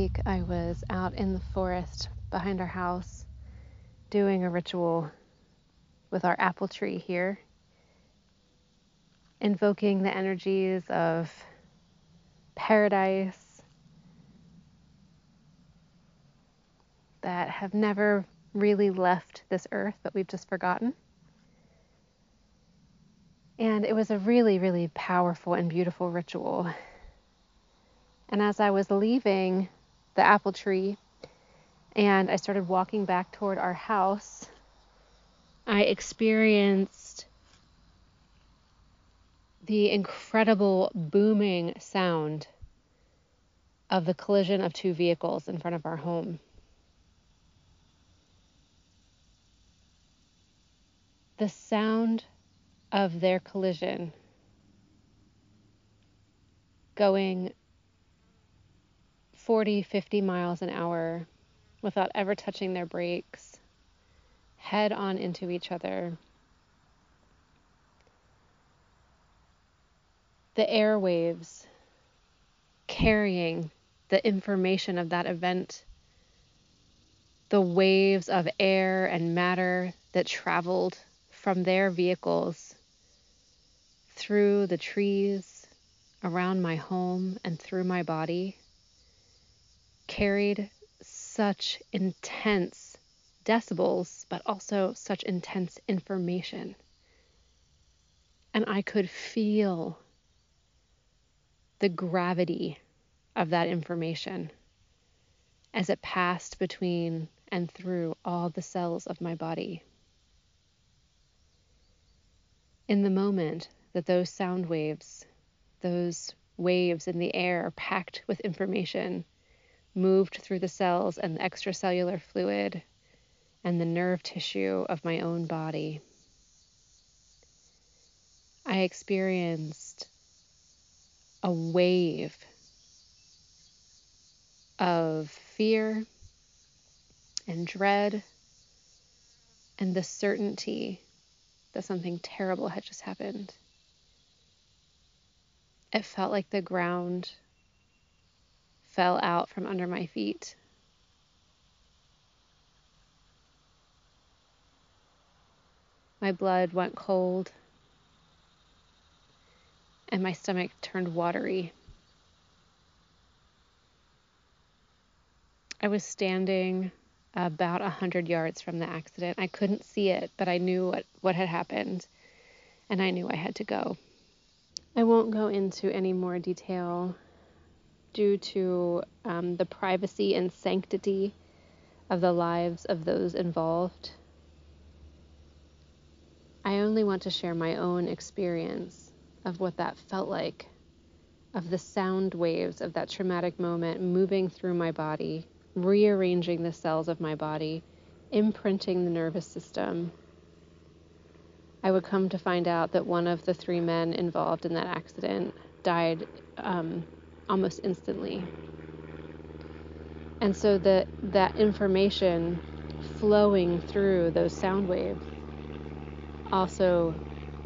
Week, I was out in the forest behind our house doing a ritual with our apple tree here, invoking the energies of paradise that have never really left this earth, but we've just forgotten. And it was a really, really powerful and beautiful ritual. And as I was leaving the apple tree and I started walking back toward our house, I experienced the incredible booming sound of the collision of two vehicles in front of our home. The sound of their collision going 40, 50 miles an hour without ever touching their brakes, head on into each other. The airwaves carrying the information of that event, the waves of air and matter that traveled from their vehicles through the trees around my home and through my body carried such intense decibels, but also such intense information. And I could feel the gravity of that information as it passed between and through all the cells of my body. In the moment that those sound waves, those waves in the air packed with information, moved through the cells and the extracellular fluid and the nerve tissue of my own body. I experienced a wave of fear and dread and the certainty that something terrible had just happened. It felt like the ground fell out from under my feet. My blood went cold and my stomach turned watery. I was standing about a hundred yards from the accident. I couldn't see it, but I knew what, what had happened, and I knew I had to go. I won't go into any more detail due to um, the privacy and sanctity of the lives of those involved. I only want to share my own experience of what that felt like, of the sound waves of that traumatic moment moving through my body, rearranging the cells of my body, imprinting the nervous system. I would come to find out that one of the three men involved in that accident died um, almost instantly. And so that that information flowing through those sound waves also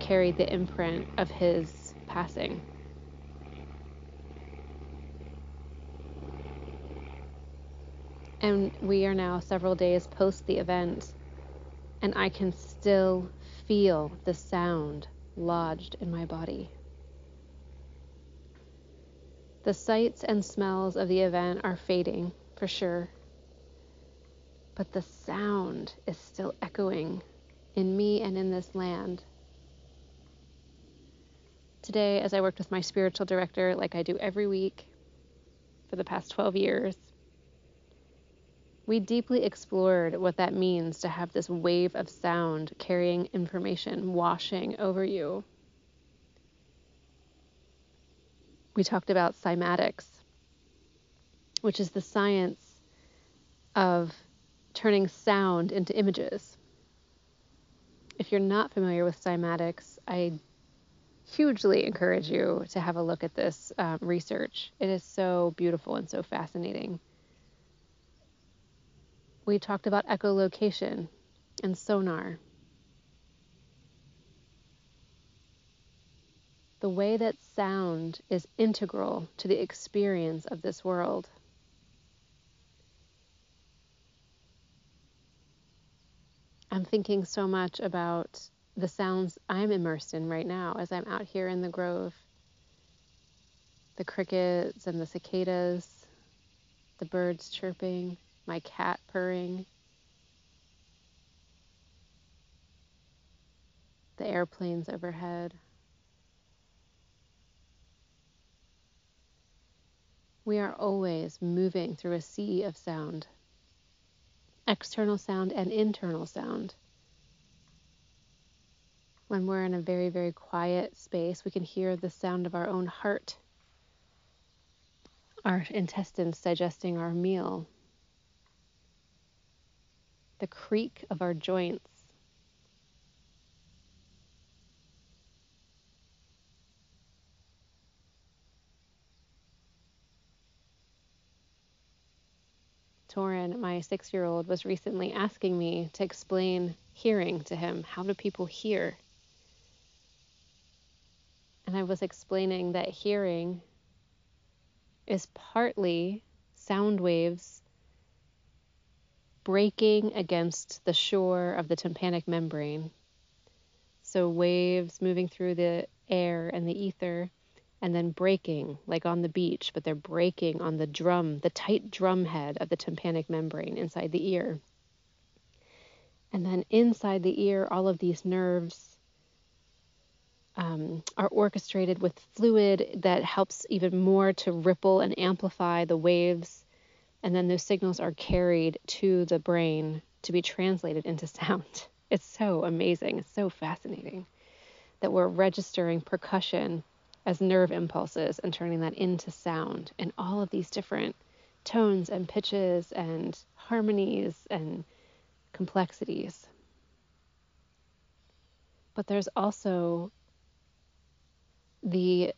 carried the imprint of his passing. And we are now several days post the event, and I can still feel the sound lodged in my body. The sights and smells of the event are fading, for sure. But the sound is still echoing in me and in this land today, as I worked with my spiritual director, like I do every week for the past 12 years, we deeply explored what that means to have this wave of sound carrying information washing over you. We talked about cymatics, which is the science of turning sound into images. If you're not familiar with cymatics, I hugely encourage you to have a look at this um, research. It is so beautiful and so fascinating. We talked about echolocation and sonar. The way that sound is integral to the experience of this world. I'm thinking so much about the sounds I'm immersed in right now as I'm out here in the grove. The crickets and the cicadas, the birds chirping, my cat purring, the airplanes overhead. We are always moving through a sea of sound external sound and internal sound. When we're in a very, very quiet space, we can hear the sound of our own heart, our intestines digesting our meal, the creak of our joints. Torin, my six year old, was recently asking me to explain hearing to him. How do people hear? And I was explaining that hearing is partly sound waves breaking against the shore of the tympanic membrane. So, waves moving through the air and the ether and then breaking, like on the beach, but they're breaking on the drum, the tight drum head of the tympanic membrane inside the ear. And then inside the ear, all of these nerves um, are orchestrated with fluid that helps even more to ripple and amplify the waves. And then those signals are carried to the brain to be translated into sound. It's so amazing. It's so fascinating that we're registering percussion as nerve impulses and turning that into sound and all of these different tones and pitches and harmonies and complexities. But there's also the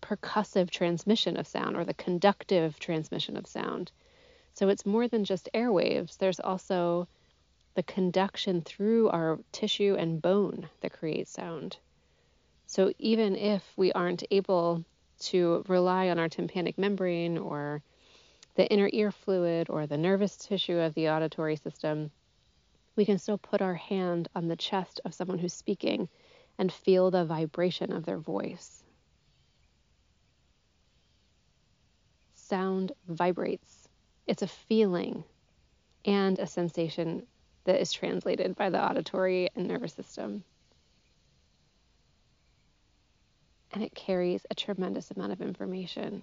percussive transmission of sound or the conductive transmission of sound. So it's more than just airwaves, there's also the conduction through our tissue and bone that creates sound. So even if we aren't able to rely on our tympanic membrane or the inner ear fluid or the nervous tissue of the auditory system, we can still put our hand on the chest of someone who's speaking and feel the vibration of their voice. Sound vibrates. It's a feeling and a sensation that is translated by the auditory and nervous system. And it carries a tremendous amount of information.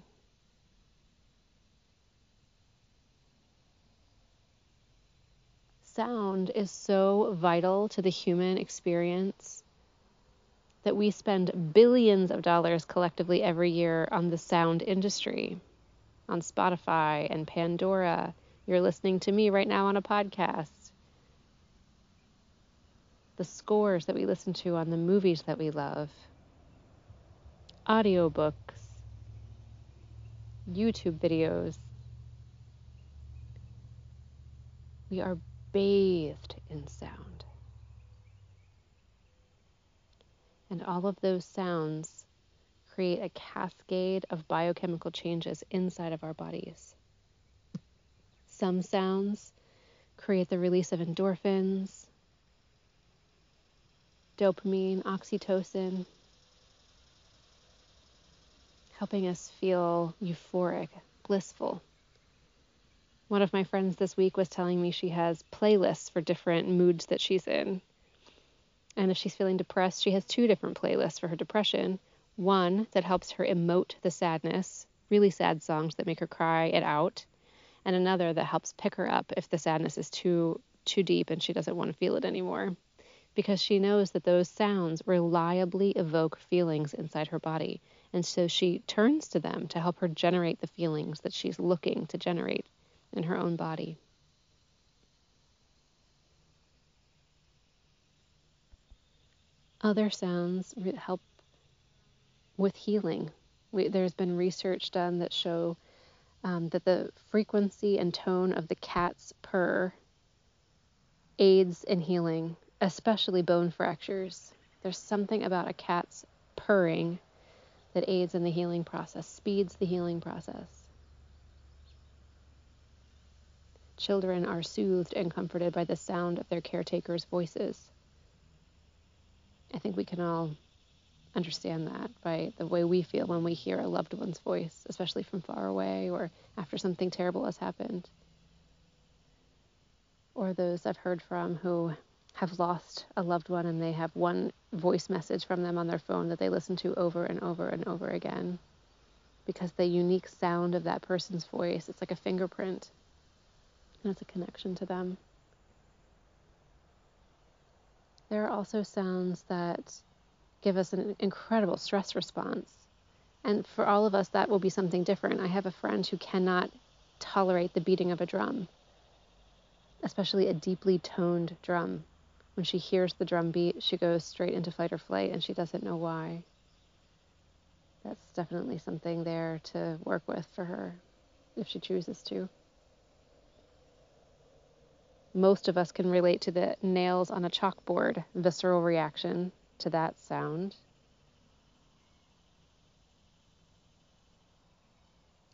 Sound is so vital to the human experience that we spend billions of dollars collectively every year on the sound industry, on Spotify and Pandora. You're listening to me right now on a podcast. The scores that we listen to on the movies that we love audiobooks, YouTube videos. We are bathed in sound. And all of those sounds create a cascade of biochemical changes inside of our bodies. Some sounds create the release of endorphins, dopamine, oxytocin, helping us feel euphoric, blissful. One of my friends this week was telling me she has playlists for different moods that she's in. And if she's feeling depressed, she has two different playlists for her depression. One that helps her emote the sadness, really sad songs that make her cry it out, and another that helps pick her up if the sadness is too too deep and she doesn't want to feel it anymore. Because she knows that those sounds reliably evoke feelings inside her body. And so she turns to them to help her generate the feelings that she's looking to generate in her own body. Other sounds help with healing. We, there's been research done that show um, that the frequency and tone of the cat's purr aids in healing, especially bone fractures. There's something about a cat's purring that aids in the healing process, speeds the healing process. Children are soothed and comforted by the sound of their caretakers' voices. I think we can all understand that by the way we feel when we hear a loved one's voice, especially from far away or after something terrible has happened. Or those I've heard from who have lost a loved one and they have one voice message from them on their phone that they listen to over and over and over again. Because the unique sound of that person's voice, it's like a fingerprint and it's a connection to them. There are also sounds that give us an incredible stress response. And for all of us, that will be something different. I have a friend who cannot tolerate the beating of a drum, especially a deeply toned drum. When she hears the drum beat, she goes straight into fight or flight and she doesn't know why. That's definitely something there to work with for her if she chooses to. Most of us can relate to the nails on a chalkboard visceral reaction to that sound.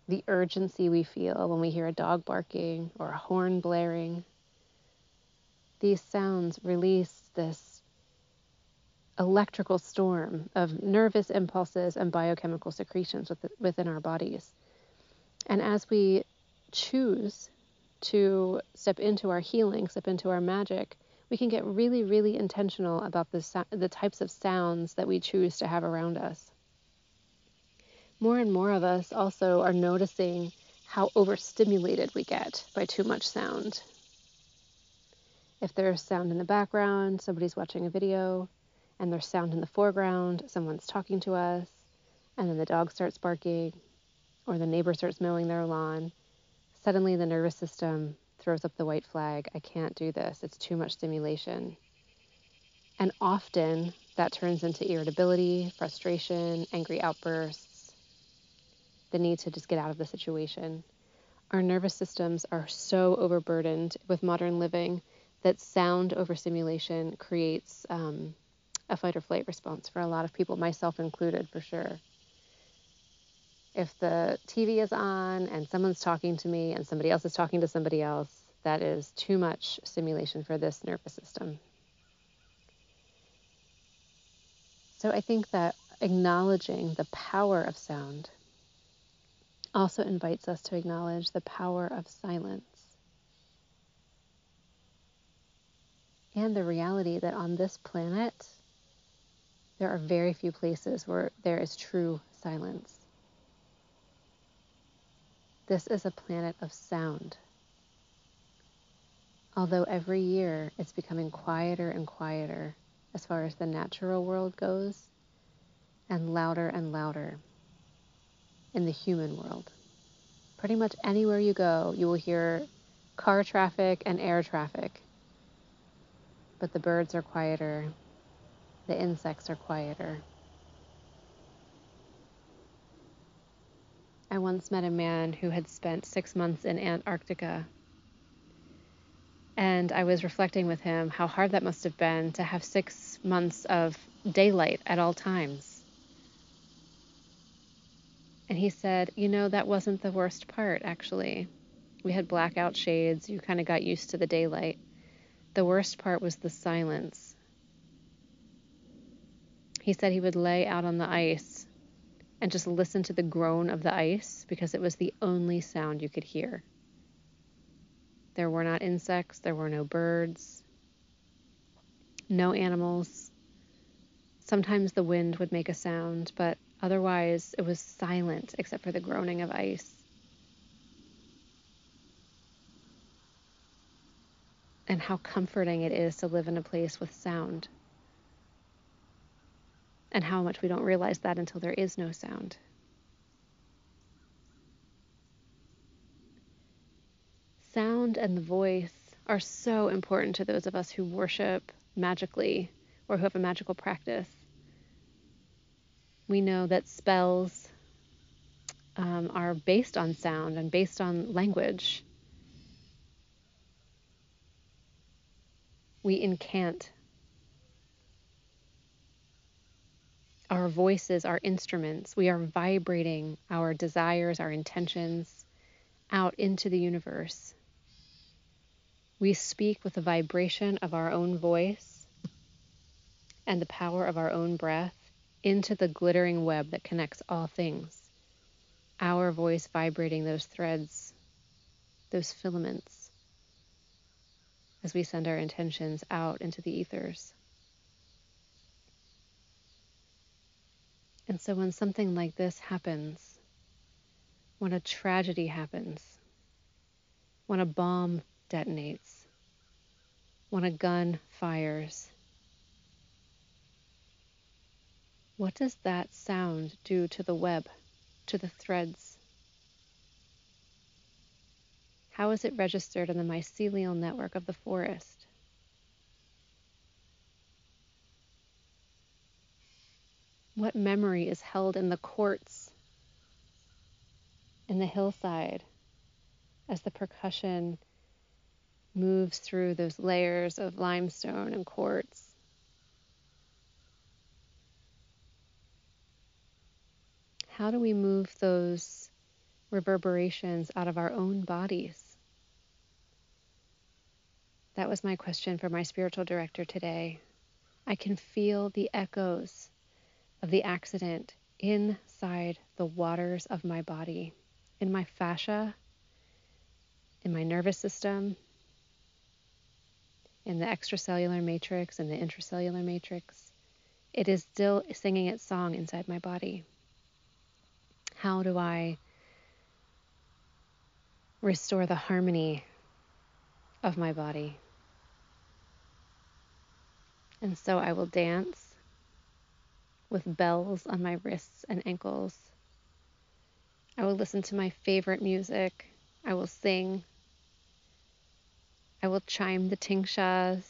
The urgency we feel when we hear a dog barking or a horn blaring. These sounds release this electrical storm of nervous impulses and biochemical secretions within our bodies. And as we choose to step into our healing, step into our magic, we can get really, really intentional about the, the types of sounds that we choose to have around us. More and more of us also are noticing how overstimulated we get by too much sound. If there's sound in the background, somebody's watching a video, and there's sound in the foreground, someone's talking to us, and then the dog starts barking, or the neighbor starts mowing their lawn, suddenly the nervous system throws up the white flag. I can't do this. It's too much stimulation. And often that turns into irritability, frustration, angry outbursts, the need to just get out of the situation. Our nervous systems are so overburdened with modern living that sound overstimulation creates um, a fight or flight response for a lot of people, myself included, for sure if the TV is on and someone's talking to me and somebody else is talking to somebody else, that is too much stimulation for this nervous system. So I think that acknowledging the power of sound also invites us to acknowledge the power of silence and the reality that on this planet, there are very few places where there is true silence. This is a planet of sound. Although every year it's becoming quieter and quieter as far as the natural world goes, and louder and louder in the human world. Pretty much anywhere you go, you will hear car traffic and air traffic. But the birds are quieter, the insects are quieter. I once met a man who had spent six months in Antarctica. And I was reflecting with him how hard that must have been to have six months of daylight at all times. And he said, You know, that wasn't the worst part, actually. We had blackout shades, you kind of got used to the daylight. The worst part was the silence. He said he would lay out on the ice and just listen to the groan of the ice because it was the only sound you could hear. There were not insects, there were no birds, no animals. Sometimes the wind would make a sound, but Otherwise, it was silent except for the groaning of ice. And how comforting it is to live in a place with sound. And how much we don't realize that until there is no sound. Sound and the voice are so important to those of us who worship magically or who have a magical practice. We know that spells um, are based on sound and based on language. We incant. Our voices are instruments. We are vibrating our desires, our intentions out into the universe. We speak with the vibration of our own voice and the power of our own breath into the glittering web that connects all things. Our voice vibrating those threads, those filaments, as we send our intentions out into the ethers. And so when something like this happens, when a tragedy happens, when a bomb detonates, when a gun fires. What does that sound do to the web, to the threads? How is it registered in the mycelial network of the forest? What memory is held in the quartz in the hillside as the percussion moves through those layers of limestone and quartz. How do we move those reverberations out of our own bodies? That was my question for my spiritual director today. I can feel the echoes of the accident inside the waters of my body, in my fascia, in my nervous system, in the extracellular matrix and the intracellular matrix. It is still singing its song inside my body. How do I restore the harmony of my body? And so I will dance with bells on my wrists and ankles. I will listen to my favorite music. I will sing I will chime the tingshas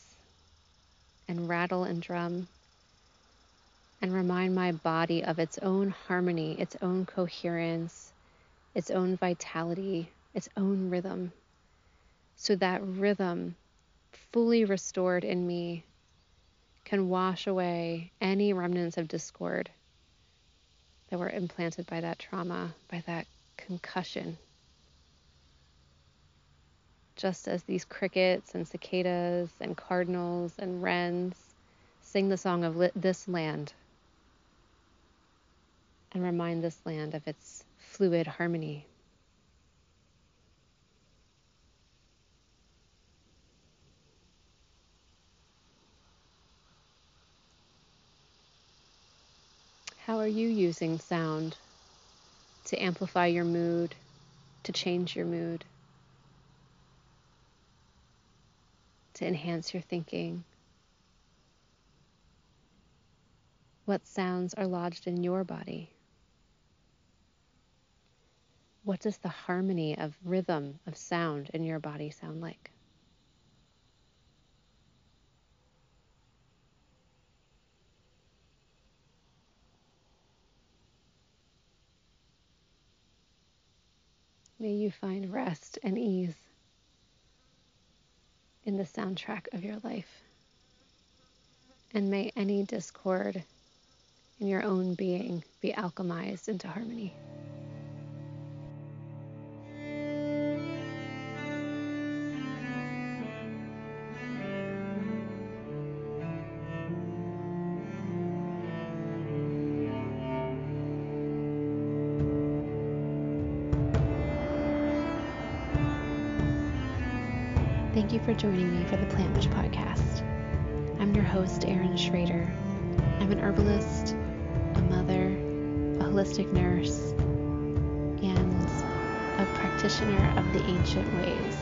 and rattle and drum and remind my body of its own harmony, its own coherence, its own vitality, its own rhythm. So that rhythm, fully restored in me, can wash away any remnants of discord that were implanted by that trauma, by that concussion just as these crickets and cicadas and cardinals and wrens sing the song of this land and remind this land of its fluid harmony. You using sound to amplify your mood, to change your mood? to enhance your thinking? What sounds are lodged in your body? What does the harmony of rhythm, of sound in your body sound like? May you find rest and ease in the soundtrack of your life. And may any discord in your own being be alchemized into harmony. Thank you for joining me for the Plant podcast. I'm your host, Erin Schrader. I'm an herbalist, a mother, a holistic nurse and a practitioner of the ancient ways.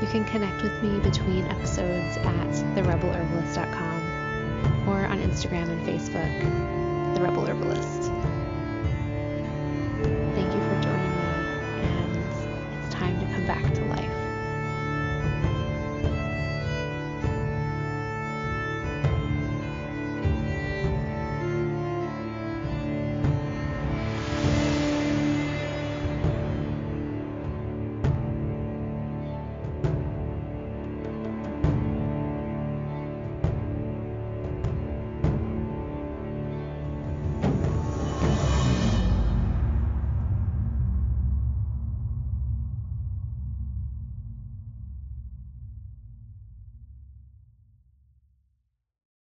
You can connect with me between episodes at therebelherbalist.com or on Instagram and Facebook, The Rebel Herbalist.